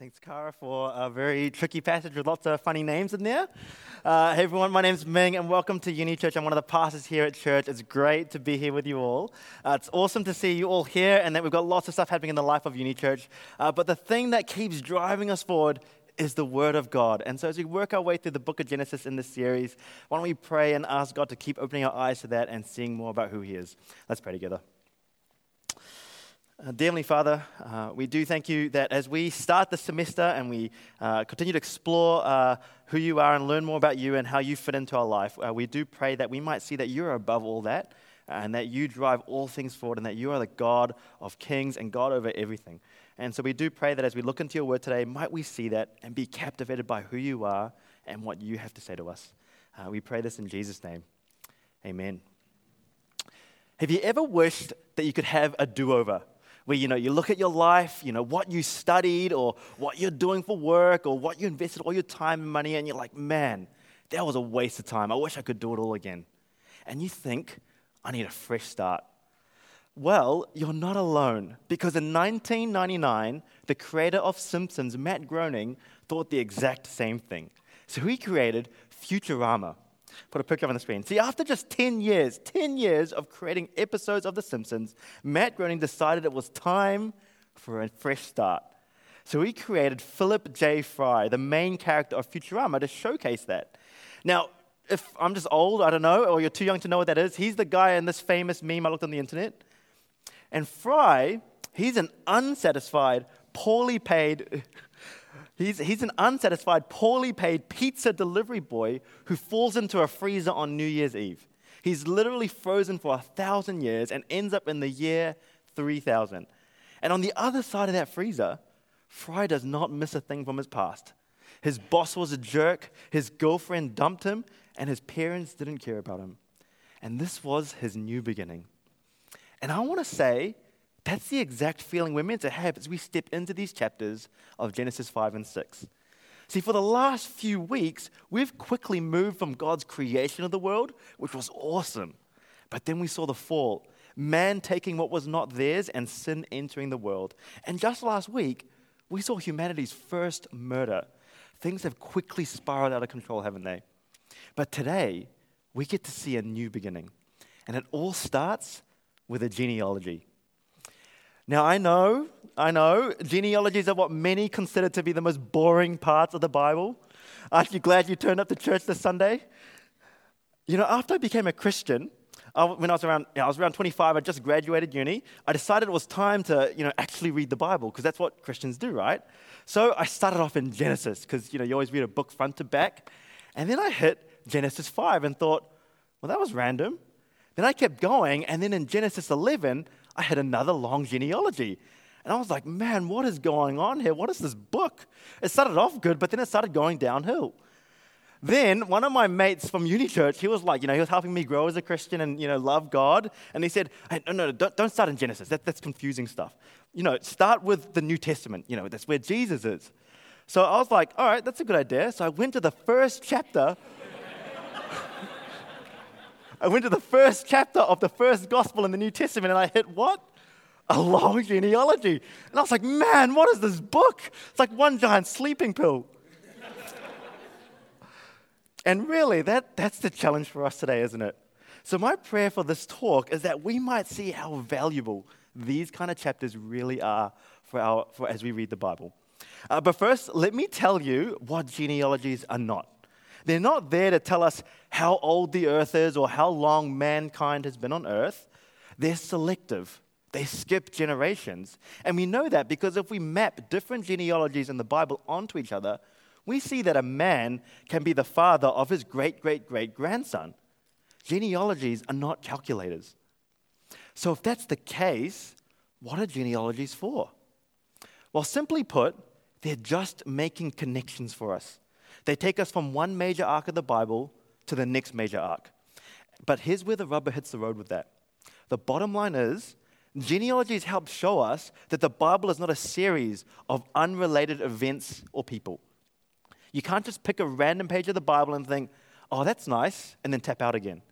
Thanks, Cara, for a very tricky passage with lots of funny names in there. Uh, hey, everyone, my name's Ming, and welcome to Uni Church. I'm one of the pastors here at church. It's great to be here with you all. Uh, it's awesome to see you all here, and that we've got lots of stuff happening in the life of Uni Church. Uh, but the thing that keeps driving us forward is the Word of God. And so, as we work our way through the book of Genesis in this series, why don't we pray and ask God to keep opening our eyes to that and seeing more about who He is? Let's pray together. Uh, dear Heavenly Father, uh, we do thank you that as we start the semester and we uh, continue to explore uh, who you are and learn more about you and how you fit into our life, uh, we do pray that we might see that you're above all that and that you drive all things forward and that you are the God of kings and God over everything. And so we do pray that as we look into your word today, might we see that and be captivated by who you are and what you have to say to us. Uh, we pray this in Jesus' name. Amen. Have you ever wished that you could have a do over? Where you know you look at your life, you know what you studied or what you're doing for work or what you invested all your time and money, and you're like, man, that was a waste of time. I wish I could do it all again. And you think, I need a fresh start. Well, you're not alone because in 1999, the creator of Simpsons, Matt Groening, thought the exact same thing. So he created Futurama. Put a picture up on the screen. See, after just 10 years, 10 years of creating episodes of The Simpsons, Matt Groening decided it was time for a fresh start. So he created Philip J. Fry, the main character of Futurama, to showcase that. Now, if I'm just old, I don't know, or you're too young to know what that is, he's the guy in this famous meme I looked on the internet. And Fry, he's an unsatisfied, poorly paid He's, he's an unsatisfied, poorly paid pizza delivery boy who falls into a freezer on New Year's Eve. He's literally frozen for a thousand years and ends up in the year 3000. And on the other side of that freezer, Fry does not miss a thing from his past. His boss was a jerk, his girlfriend dumped him, and his parents didn't care about him. And this was his new beginning. And I want to say that's the exact feeling we're meant to have as we step into these chapters of Genesis 5 and 6. See, for the last few weeks, we've quickly moved from God's creation of the world, which was awesome. But then we saw the fall, man taking what was not theirs and sin entering the world. And just last week, we saw humanity's first murder. Things have quickly spiraled out of control, haven't they? But today, we get to see a new beginning. And it all starts with a genealogy. Now, I know, I know, genealogies are what many consider to be the most boring parts of the Bible. Aren't you glad you turned up to church this Sunday? You know, after I became a Christian, I, when I was around, I was around 25, I just graduated uni. I decided it was time to, you know, actually read the Bible because that's what Christians do, right? So I started off in Genesis because, you know, you always read a book front to back, and then I hit Genesis 5 and thought, well, that was random. Then I kept going, and then in Genesis 11, I had another long genealogy. And I was like, man, what is going on here? What is this book? It started off good, but then it started going downhill. Then one of my mates from uni church, he was like, you know, he was helping me grow as a Christian and, you know, love God. And he said, hey, no, no, don't, don't start in Genesis. That, that's confusing stuff. You know, start with the New Testament. You know, that's where Jesus is. So I was like, all right, that's a good idea. So I went to the first chapter I went to the first chapter of the first gospel in the New Testament and I hit what? A long genealogy. And I was like, man, what is this book? It's like one giant sleeping pill. and really, that, that's the challenge for us today, isn't it? So, my prayer for this talk is that we might see how valuable these kind of chapters really are for our, for, as we read the Bible. Uh, but first, let me tell you what genealogies are not. They're not there to tell us how old the earth is or how long mankind has been on earth. They're selective. They skip generations. And we know that because if we map different genealogies in the Bible onto each other, we see that a man can be the father of his great great great grandson. Genealogies are not calculators. So, if that's the case, what are genealogies for? Well, simply put, they're just making connections for us. They take us from one major arc of the Bible to the next major arc. But here's where the rubber hits the road with that. The bottom line is genealogies help show us that the Bible is not a series of unrelated events or people. You can't just pick a random page of the Bible and think, oh, that's nice, and then tap out again.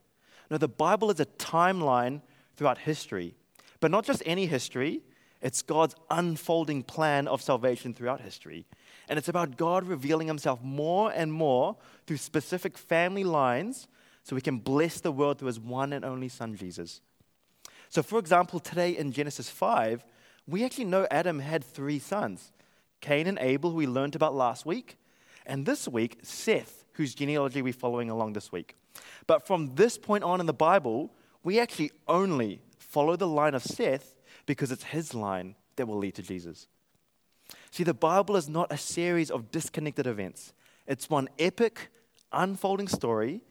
No, the Bible is a timeline throughout history, but not just any history, It's God's unfolding plan of salvation throughout history. And it's about God revealing himself more and more through specific family lines so we can bless the world through his one and only Son, Jesus. So, for example, today in Genesis 5, we actually know Adam had three sons Cain and Abel, who we learned about last week, and this week, Seth, whose genealogy we're following along this week. But from this point on in the Bible, we actually only follow the line of Seth because it's his line that will lead to Jesus. See, the Bible is not a series of disconnected events, it's one epic, unfolding story,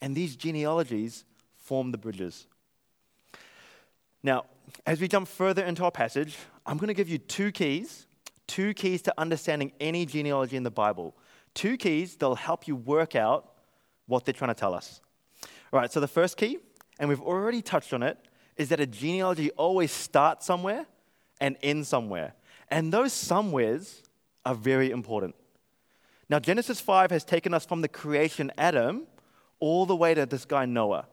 and these genealogies form the bridges. Now, as we jump further into our passage, I'm going to give you two keys, two keys to understanding any genealogy in the Bible. Two keys that'll help you work out what they're trying to tell us. All right, so the first key, and we've already touched on it, is that a genealogy always starts somewhere and ends somewhere. And those somewheres are very important. Now, Genesis 5 has taken us from the creation Adam all the way to this guy Noah.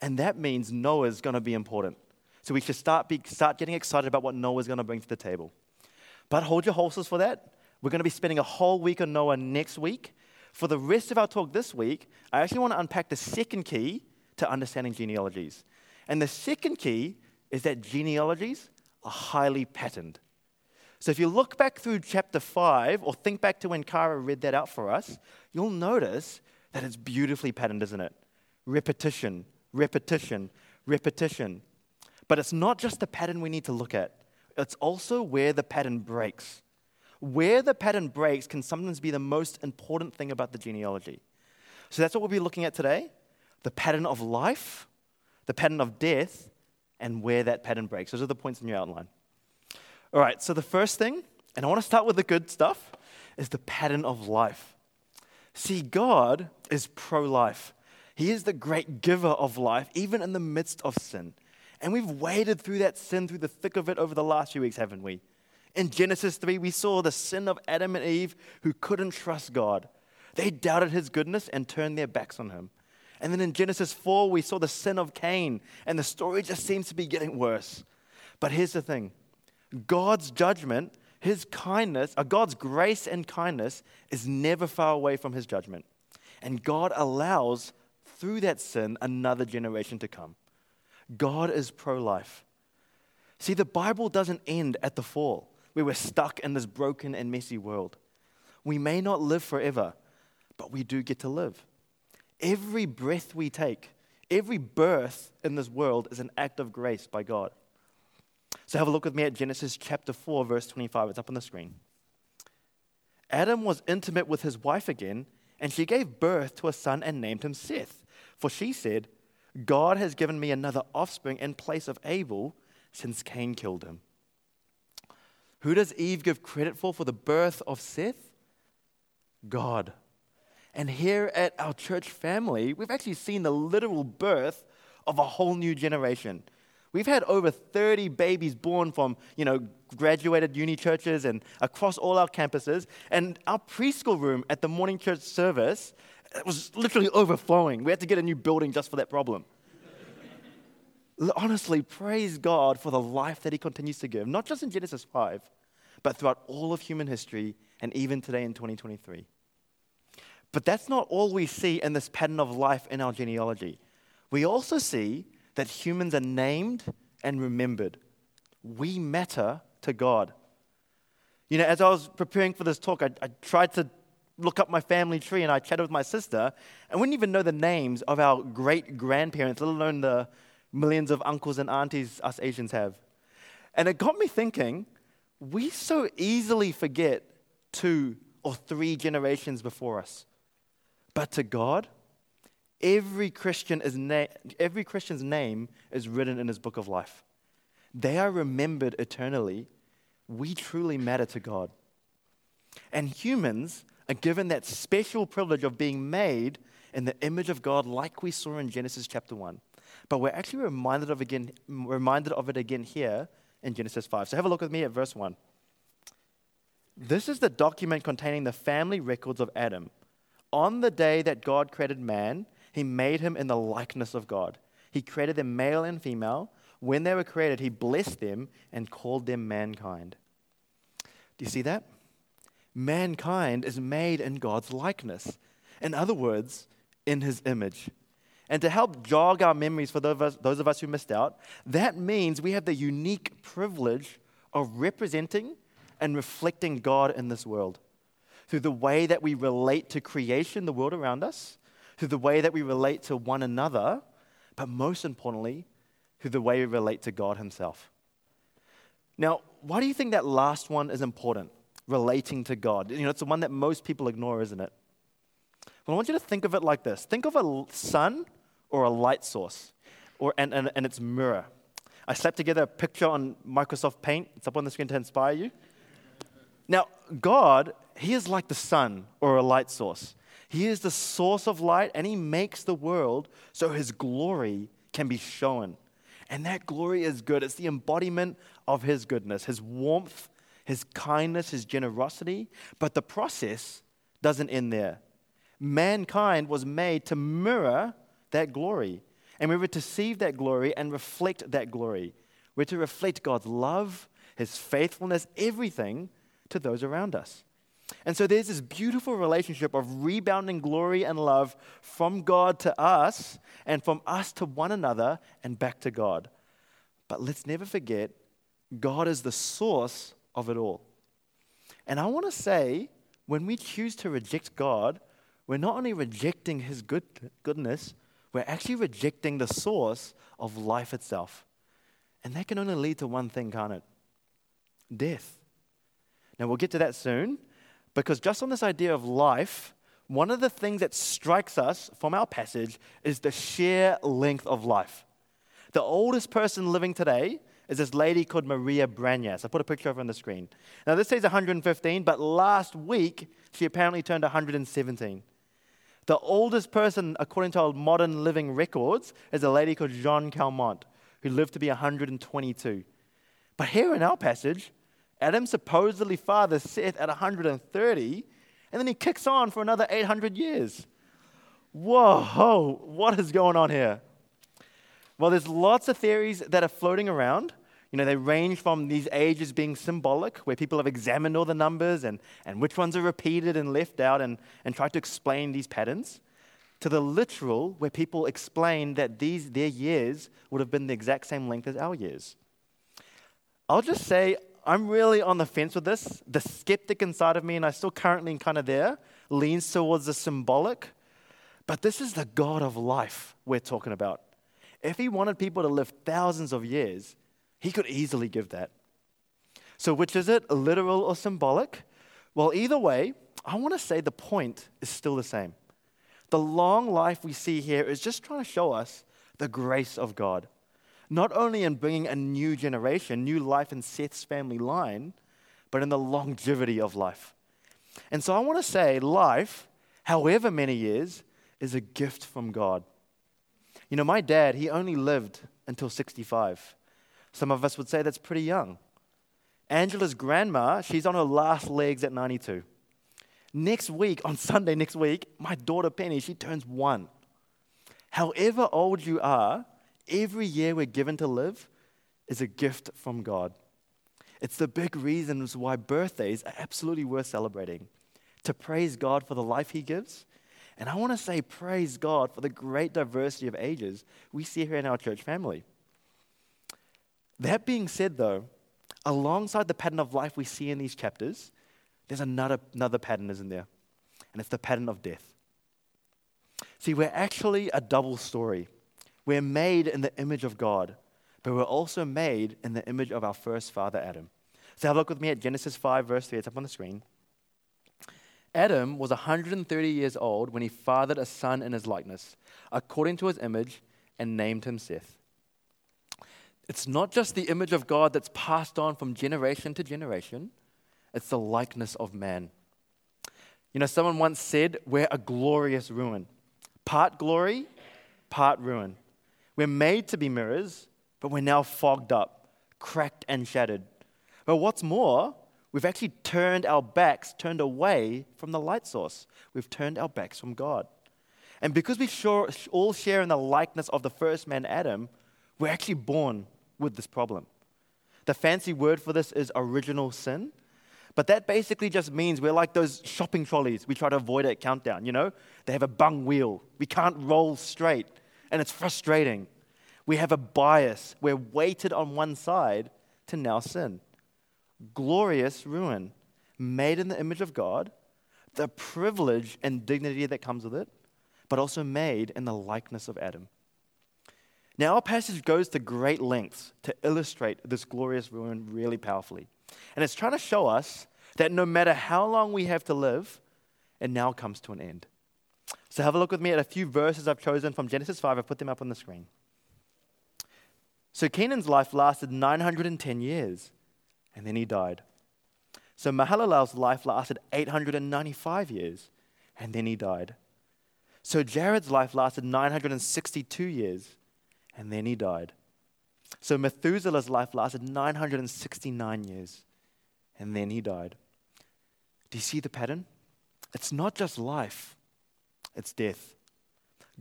And that means Noah is going to be important. So we should start, be, start getting excited about what Noah is going to bring to the table. But hold your horses for that. We're going to be spending a whole week on Noah next week. For the rest of our talk this week, I actually want to unpack the second key to understanding genealogies. And the second key is that genealogies are highly patterned. So if you look back through chapter 5 or think back to when Kara read that out for us, you'll notice that it's beautifully patterned, isn't it? Repetition, repetition, repetition. But it's not just the pattern we need to look at, it's also where the pattern breaks. Where the pattern breaks can sometimes be the most important thing about the genealogy. So that's what we'll be looking at today the pattern of life, the pattern of death, and where that pattern breaks. Those are the points in your outline. All right, so the first thing, and I want to start with the good stuff, is the pattern of life. See, God is pro life. He is the great giver of life, even in the midst of sin. And we've waded through that sin, through the thick of it over the last few weeks, haven't we? In Genesis 3, we saw the sin of Adam and Eve who couldn't trust God. They doubted his goodness and turned their backs on him. And then in Genesis 4, we saw the sin of Cain, and the story just seems to be getting worse. But here's the thing God's judgment, his kindness, uh, God's grace and kindness is never far away from his judgment. And God allows, through that sin, another generation to come. God is pro life. See, the Bible doesn't end at the fall, where we're stuck in this broken and messy world. We may not live forever, but we do get to live. Every breath we take, every birth in this world is an act of grace by God. So have a look with me at Genesis chapter 4, verse 25. It's up on the screen. Adam was intimate with his wife again, and she gave birth to a son and named him Seth. For she said, God has given me another offspring in place of Abel since Cain killed him. Who does Eve give credit for for the birth of Seth? God. And here at our church family, we've actually seen the literal birth of a whole new generation. We've had over 30 babies born from, you know, graduated uni churches and across all our campuses. And our preschool room at the morning church service was literally overflowing. We had to get a new building just for that problem. Honestly, praise God for the life that He continues to give, not just in Genesis 5, but throughout all of human history and even today in 2023. But that's not all we see in this pattern of life in our genealogy. We also see that humans are named and remembered. We matter to God. You know, as I was preparing for this talk, I, I tried to look up my family tree and I chatted with my sister. I wouldn't even know the names of our great grandparents, let alone the millions of uncles and aunties us Asians have. And it got me thinking we so easily forget two or three generations before us. But to God, every, Christian is na- every Christian's name is written in his book of life. They are remembered eternally. We truly matter to God. And humans are given that special privilege of being made in the image of God, like we saw in Genesis chapter 1. But we're actually reminded of, again, reminded of it again here in Genesis 5. So have a look with me at verse 1. This is the document containing the family records of Adam. On the day that God created man, he made him in the likeness of God. He created them male and female. when they were created, he blessed them and called them mankind. Do you see that? Mankind is made in God's likeness. In other words, in his image. And to help jog our memories for those of, us, who missed out, that means we have the unique privilege of representing and reflecting God in this world through the way that we relate to creation, the world around us, through the way that we relate to one another, but most importantly, through the way we relate to God Himself. Now, why do you think that last one is important? Relating to God. You know, it's the one that most people ignore, isn't it? Well, I want you to think of it like this think of a sun or a light source or, and, and, and its mirror. I slapped together a picture on Microsoft Paint. It's up on the screen to inspire you. Now, God, He is like the sun or a light source. He is the source of light and He makes the world so His glory can be shown. And that glory is good. It's the embodiment of His goodness, His warmth, His kindness, His generosity. But the process doesn't end there. Mankind was made to mirror that glory. And we were to see that glory and reflect that glory. We're to reflect God's love, His faithfulness, everything to those around us. And so there's this beautiful relationship of rebounding glory and love from God to us and from us to one another and back to God. But let's never forget, God is the source of it all. And I want to say, when we choose to reject God, we're not only rejecting His good, goodness, we're actually rejecting the source of life itself. And that can only lead to one thing, can't it? Death. Now, we'll get to that soon, because just on this idea of life, one of the things that strikes us from our passage is the sheer length of life. The oldest person living today is this lady called Maria Branyas. I put a picture of her on the screen. Now, this says 115, but last week she apparently turned 117. The oldest person, according to our modern living records, is a lady called Jeanne Calment, who lived to be 122. But here in our passage, Adam supposedly fathers Seth at 130, and then he kicks on for another 800 years. Whoa, what is going on here? Well, there's lots of theories that are floating around. You know, they range from these ages being symbolic, where people have examined all the numbers and, and which ones are repeated and left out and, and tried to explain these patterns, to the literal, where people explain that these, their years would have been the exact same length as our years. I'll just say, I'm really on the fence with this. The skeptic inside of me, and I still currently kind of there, leans towards the symbolic. But this is the God of life we're talking about. If he wanted people to live thousands of years, he could easily give that. So, which is it, literal or symbolic? Well, either way, I want to say the point is still the same. The long life we see here is just trying to show us the grace of God not only in bringing a new generation, new life in Seth's family line, but in the longevity of life. And so I want to say life, however many years, is a gift from God. You know, my dad, he only lived until 65. Some of us would say that's pretty young. Angela's grandma, she's on her last legs at 92. Next week, on Sunday next week, my daughter Penny, she turns one. However old you are, every year we're given to live is a gift from God. It's the big reasons why birthdays are absolutely worth celebrating. To praise God for the life He gives. And I want to say, praise God for the great diversity of ages we see here in our church family. That being said, though, alongside the pattern of life we see in these chapters, there's another, another pattern, isn't there? And it's the pattern of death. See, we're actually a double story. We're made in the image of God, but we're also made in the image of our first father, Adam. So have a look with me at Genesis 5, verse 3. It's up on the screen. Adam was 130 years old when he fathered a son in his likeness, according to his image, and named him Seth. It's not just the image of God that's passed on from generation to generation, it's the likeness of man. You know, someone once said, We're a glorious ruin. Part glory, part ruin. We're made to be mirrors, but we're now fogged up, cracked, and shattered. But what's more, we've actually turned our backs, turned away from the light source. We've turned our backs from God. And because we all share in the likeness of the first man, Adam, we're actually born with this problem. The fancy word for this is original sin. But that basically just means we're like those shopping trolleys we try to avoid at countdown, you know? They have a bung wheel. We can't roll straight, and it's frustrating. We have a bias. We're weighted on one side to now sin. Glorious ruin, made in the image of God, the privilege and dignity that comes with it, but also made in the likeness of Adam. Now, our passage goes to great lengths to illustrate this glorious ruin really powerfully. And it's trying to show us that no matter how long we have to live, it now comes to an end. So, have a look with me at a few verses I've chosen from Genesis 5. I've put them up on the screen. So, Kenan's life lasted 910 years, and then he died. So, Mahalalel's life lasted 895 years, and then he died. So, Jared's life lasted 962 years, and then he died. So Methuselah's life lasted 969 years, and then he died. Do you see the pattern? It's not just life, it's death.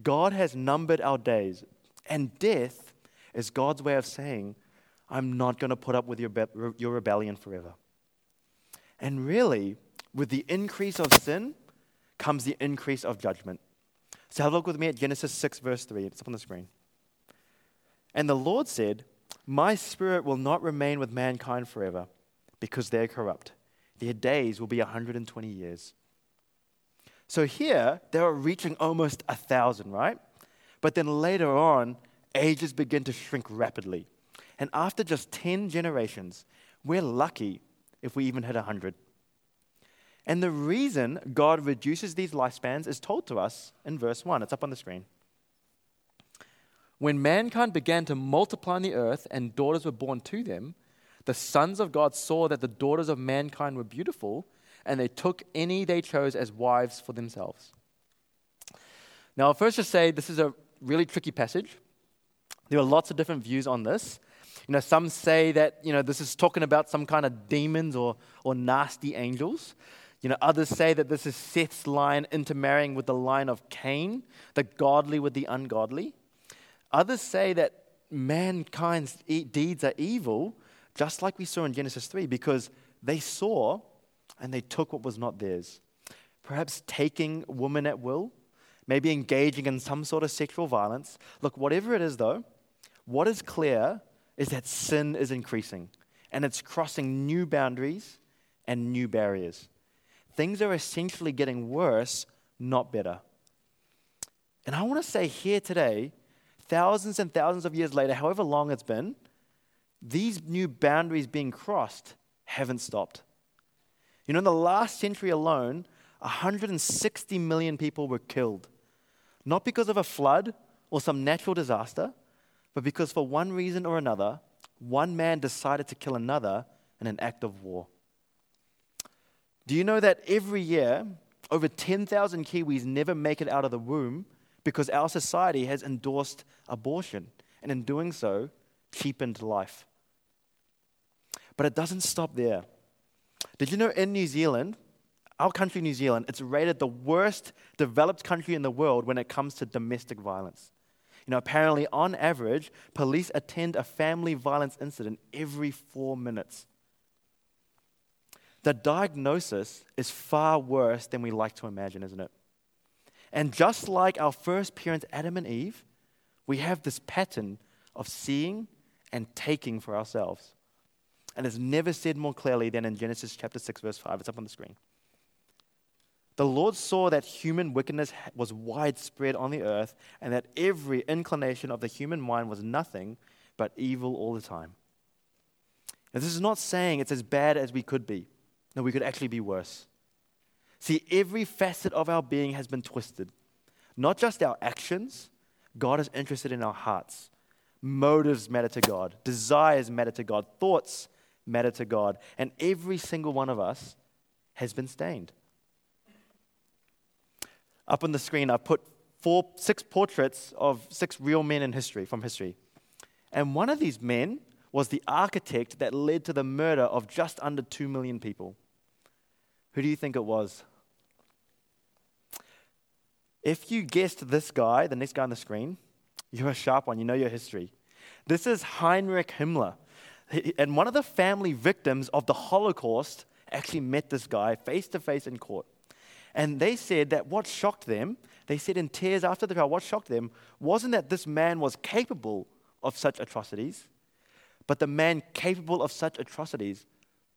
God has numbered our days, and death is God's way of saying, I'm not going to put up with your, your rebellion forever. And really, with the increase of sin comes the increase of judgment. So have a look with me at Genesis 6, verse 3. It's up on the screen. And the Lord said, My spirit will not remain with mankind forever, because they're corrupt. Their days will be 120 years. So here, they are reaching almost a thousand, right? But then later on, ages begin to shrink rapidly. And after just 10 generations, we're lucky if we even hit 100. And the reason God reduces these lifespans is told to us in verse 1. It's up on the screen. When mankind began to multiply on the earth and daughters were born to them, the sons of God saw that the daughters of mankind were beautiful, and they took any they chose as wives for themselves. Now, I'll first just say this is a really tricky passage. There are lots of different views on this. You know, some say that, you know, this is talking about some kind of demons or, or nasty angels. You know, others say that this is Seth's line intermarrying with the line of Cain, the godly with the ungodly. Others say that mankind's deeds are evil, just like we saw in Genesis 3, because they saw and they took what was not theirs. Perhaps taking women at will, maybe engaging in some sort of sexual violence. Look, whatever it is, though, what is clear is that sin is increasing and it's crossing new boundaries and new barriers. Things are essentially getting worse, not better. And I want to say here today thousands and thousands of years later, however long it's been, these new boundaries being crossed haven't stopped. You know, in the last century alone, 160 million people were killed. Not because of a flood or some natural disaster, but because for one reason or another, one man decided to kill another in an act of war. Do you know that every year, over 10,000 Kiwis never make it out of the womb because our society has endorsed abortion and in doing so, cheapened life. But it doesn't stop there. Did you know in New Zealand, our country, New Zealand, it's rated the worst developed country in the world when it comes to domestic violence? You know, apparently, on average, police attend a family violence incident every four minutes. The diagnosis is far worse than we like to imagine, isn't it? And just like our first parents, Adam and Eve, we have this pattern of seeing and taking for ourselves. And it's never said more clearly than in Genesis chapter 6, verse 5. It's up on the screen. The Lord saw that human wickedness was widespread on the earth, and that every inclination of the human mind was nothing but evil all the time. Now, this is not saying it's as bad as we could be. No, we could actually be worse. See, every facet of our being has been twisted. Not just our actions, God is interested in our hearts. Motives matter to God, desires matter to God, thoughts matter to God, and every single one of us has been stained. Up on the screen, I've put four, six portraits of six real men in history, from history. And one of these men was the architect that led to the murder of just under two million people. Who do you think it was? If you guessed this guy, the next guy on the screen, you're a sharp one. You know your history. This is Heinrich Himmler. And one of the family victims of the Holocaust actually met this guy face to face in court. And they said that what shocked them, they said in tears after the trial, what shocked them wasn't that this man was capable of such atrocities, but the man capable of such atrocities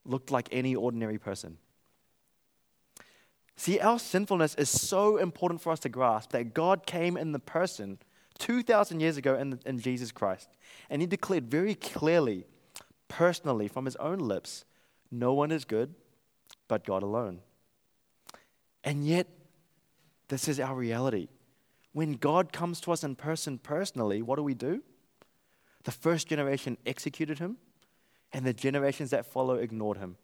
looked like any ordinary person. See, our sinfulness is so important for us to grasp that God came in the person 2,000 years ago in, in Jesus Christ, and He declared very clearly, personally, from His own lips, no one is good but God alone. And yet, this is our reality. When God comes to us in person personally, what do we do? The first generation executed him, and the generations that follow ignored him.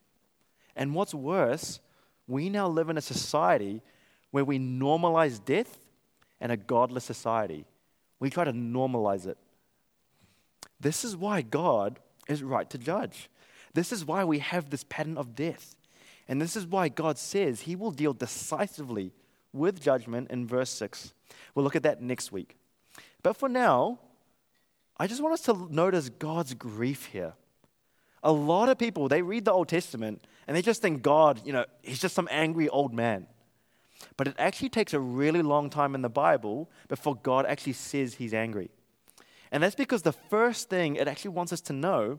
And what's worse, we now live in a society where we normalize death and a godless society. We try to normalize it. This is why God is right to judge. This is why we have this pattern of death. And this is why God says he will deal decisively with judgment in verse 6. We'll look at that next week. But for now, I just want us to notice God's grief here. A lot of people, they read the Old Testament and they just think God, you know, he's just some angry old man. But it actually takes a really long time in the Bible before God actually says he's angry. And that's because the first thing it actually wants us to know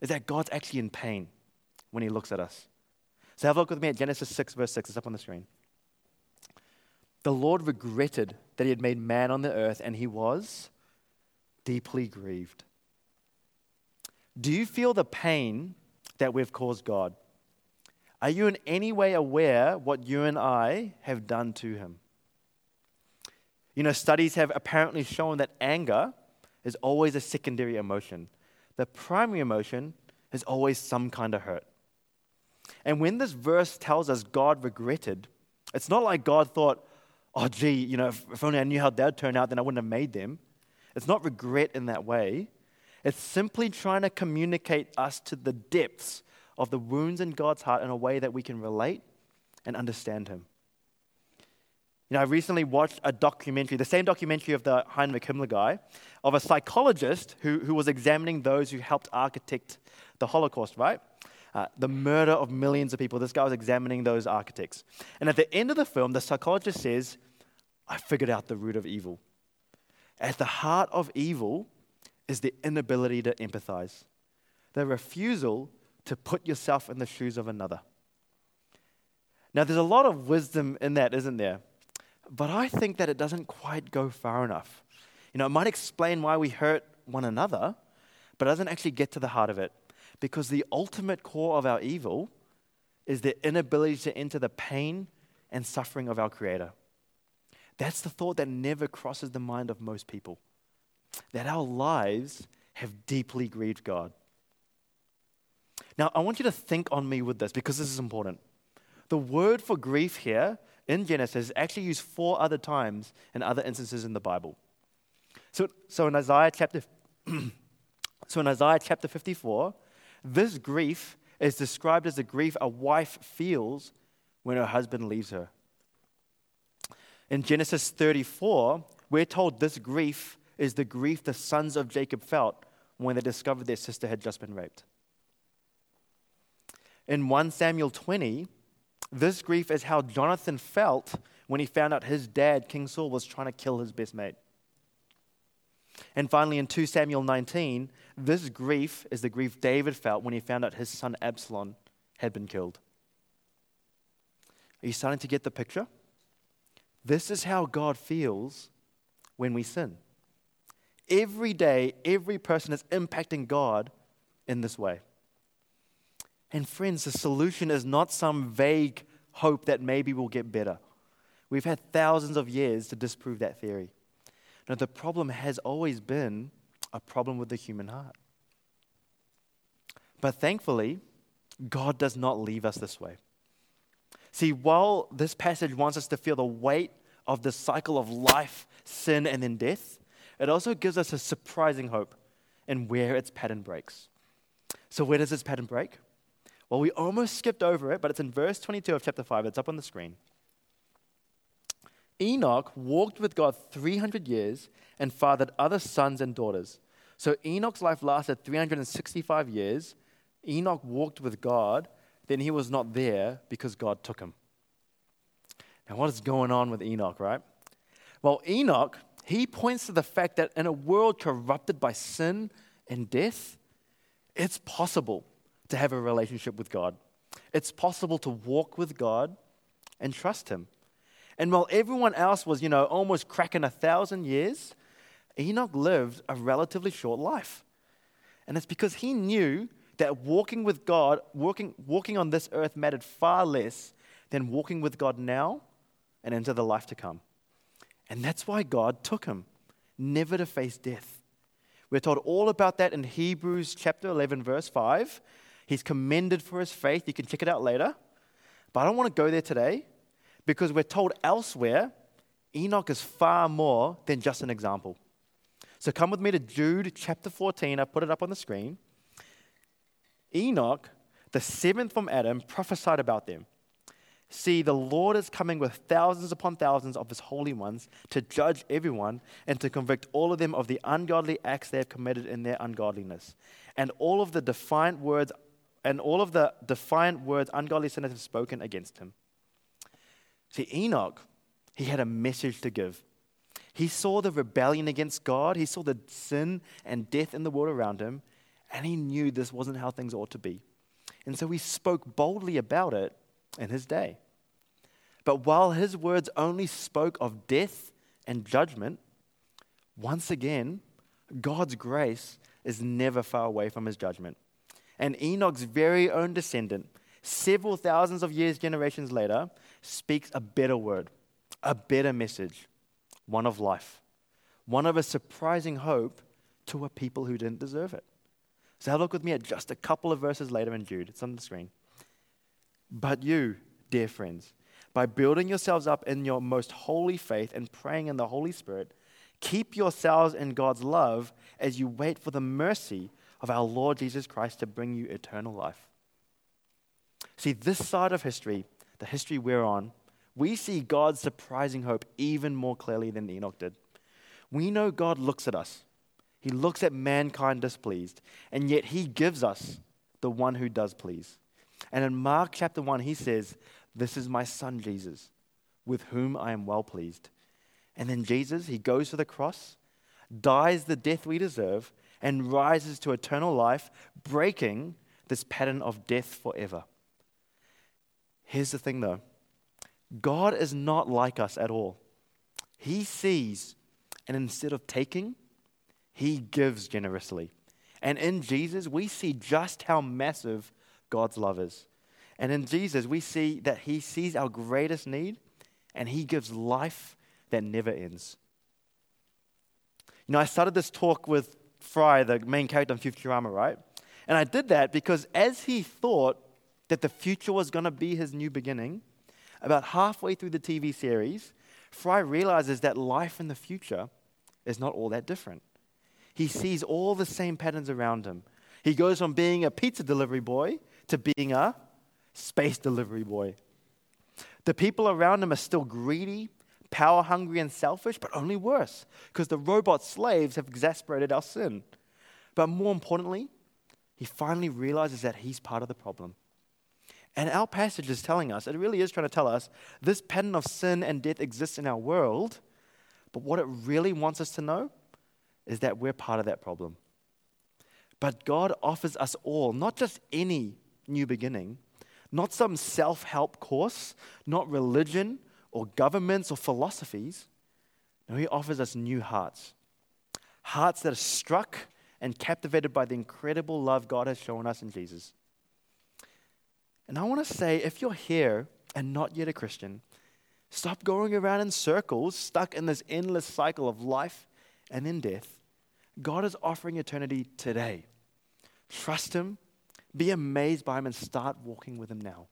is that God's actually in pain when he looks at us. So have a look with me at Genesis 6, verse 6. It's up on the screen. The Lord regretted that he had made man on the earth, and he was deeply grieved. Do you feel the pain that we've caused God? Are you in any way aware what you and I have done to him? You know, studies have apparently shown that anger is always a secondary emotion. The primary emotion is always some kind of hurt. And when this verse tells us God regretted, it's not like God thought, oh, gee, you know, if, only I knew how that would turn out, then I wouldn't have made them. It's not regret in that way. It's simply trying to communicate us to the depths of the wounds in God's heart in a way that we can relate and understand Him. You know, I recently watched a documentary, the same documentary of the Heinrich Himmler guy, of a psychologist who, who was examining those who helped architect the Holocaust, right? uh, the murder of millions of people. This guy was examining those architects. And at the end of the film, the psychologist says, I figured out the root of evil. At the heart of evil is the inability to empathize, the refusal to put yourself in the shoes of another. Now, there's a lot of wisdom in that, isn't there? But I think that it doesn't quite go far enough. You know, it might explain why we hurt one another, but it doesn't actually get to the heart of it. Because the ultimate core of our evil is the inability to enter the pain and suffering of our Creator. That's the thought that never crosses the mind of most people. That our lives have deeply grieved God. Now, I want you to think on me with this because this is important. The word for grief here in Genesis is actually used four other times in other instances in the Bible. So, so in Isaiah chapter so in Isaiah chapter 54, this grief is described as the grief a wife feels when her husband leaves her. In Genesis 34, we're told this grief is the grief the sons of Jacob felt when they discovered their sister had just been raped. In 1 Samuel 20, this grief is how Jonathan felt when he found out his dad, King Saul, was trying to kill his best mate. And finally, in 2 Samuel 19, this grief is the grief David felt when he found out his son Absalom had been killed. Are you starting to get the picture? This is how God feels when we sin. Every day, every person is impacting God in this way. And friends, the solution is not some vague hope that maybe we'll get better. We've had thousands of years to disprove that theory. Now, the problem has always been a problem with the human heart. But thankfully, God does not leave us this way. See, while this passage wants us to feel the weight of the cycle of life, sin, and then death, it also gives us a surprising hope in where its pattern breaks. So, where does this pattern break? Well, we almost skipped over it, but it's in verse 22 of chapter 5. It's up on the screen. Enoch walked with God 300 years and fathered other sons and daughters. So Enoch's life lasted 365 years. Enoch walked with God, then he was not there because God took him. Now, what is going on with Enoch, right? Well, Enoch, he points to the fact that in a world corrupted by sin and death, it's possible to have a relationship with God. It's possible to walk with God and trust Him. And while everyone else was, you know, almost cracking a thousand years, Enoch lived a relatively short life. And it's because he knew that walking with God, walking, walking on this earth mattered far less than walking with God now and into the life to come. And that's why God took him, never to face death. We're told all about that in Hebrews chapter 11, verse 5. He's commended for his faith. You can check it out later. But I don't want to go there today because we're told elsewhere Enoch is far more than just an example. So come with me to Jude chapter 14. I put it up on the screen. Enoch, the seventh from Adam, prophesied about them. See, the Lord is coming with thousands upon thousands of his holy ones to judge everyone and to convict all of them of the ungodly acts they have committed in their ungodliness. And all of the defiant words and all of the defiant words ungodly sinners have spoken against him. See, Enoch, he had a message to give. He saw the rebellion against God, he saw the sin and death in the world around him, and he knew this wasn't how things ought to be. And so he spoke boldly about it in his day. But while his words only spoke of death and judgment, once again, God's grace is never far away from his judgment and Enoch's very own descendant, several thousands of years, generations later, speaks a better word, a better message, one of life, one of a surprising hope to a people who didn't deserve it. So have a look with me at just a couple of verses later in Jude. It's on the screen. But you, dear friends, by building yourselves up in your most holy faith and praying in the Holy Spirit, keep yourselves in God's love as you wait for the mercy of our Lord Jesus Christ to bring you eternal life. See, this side of history, the history we're on, we see God's surprising hope even more clearly than Enoch did. We know God looks at us, He looks at mankind displeased, and yet He gives us the one who does please. And in Mark chapter 1, He says, This is my son Jesus, with whom I am well pleased. And then Jesus, He goes to the cross, dies the death we deserve, and rises to eternal life, breaking this pattern of death forever. Here's the thing though God is not like us at all. He sees, and instead of taking, He gives generously. And in Jesus, we see just how massive God's love is. And in Jesus, we see that He sees our greatest need and He gives life that never ends. You know, I started this talk with Fry, the main character in Futurama, right? And I did that because as he thought that the future was going to be his new beginning, about halfway through the TV series, Fry realizes that life in the future is not all that different. He sees all the same patterns around him. He goes from being a pizza delivery boy to being a space delivery boy. The people around him are still greedy power hungry and selfish, but only worse, because the robot slaves have exasperated our sin. But more importantly, he finally realizes that he's part of the problem. And our passage is telling us, it really is trying to tell us, this pattern of sin and death exists in our world, but what it really wants us to know is that we're part of that problem. But God offers us all, not just any new beginning, not some self help course, not religion or governments or philosophies. No, He offers us new hearts. Hearts that are struck and captivated by the incredible love God has shown us in Jesus. And I want to say if you're here and not yet a Christian, stop going around in circles, stuck in this endless cycle of life and then death. God is offering eternity today. Trust Him, be amazed by Him, and start walking with Him now.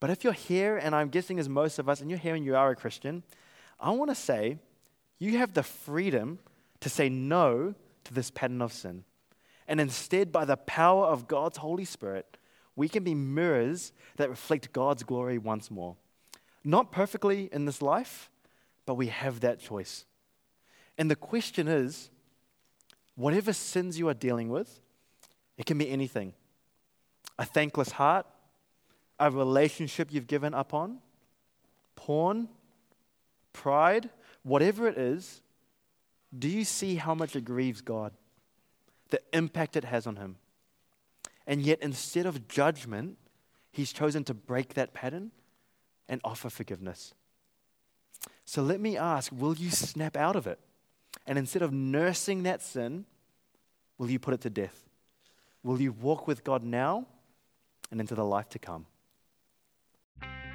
But if you're here, and I'm guessing as most of us, and you're here and you are a Christian, I want to say you have the freedom to say no to this pattern of sin. And instead, by the power of God's Holy Spirit, we can be mirrors that reflect God's glory once more. Not perfectly in this life, but we have that choice. And the question is whatever sins you are dealing with, it can be anything a thankless heart, a relationship you've given up on, porn, pride, whatever it is, do you see how much it grieves God? The impact it has on Him. And yet, instead of judgment, He's chosen to break that pattern and offer forgiveness. So let me ask will you snap out of it? And instead of nursing that sin, will you put it to death? Will you walk with God now and into the life to come?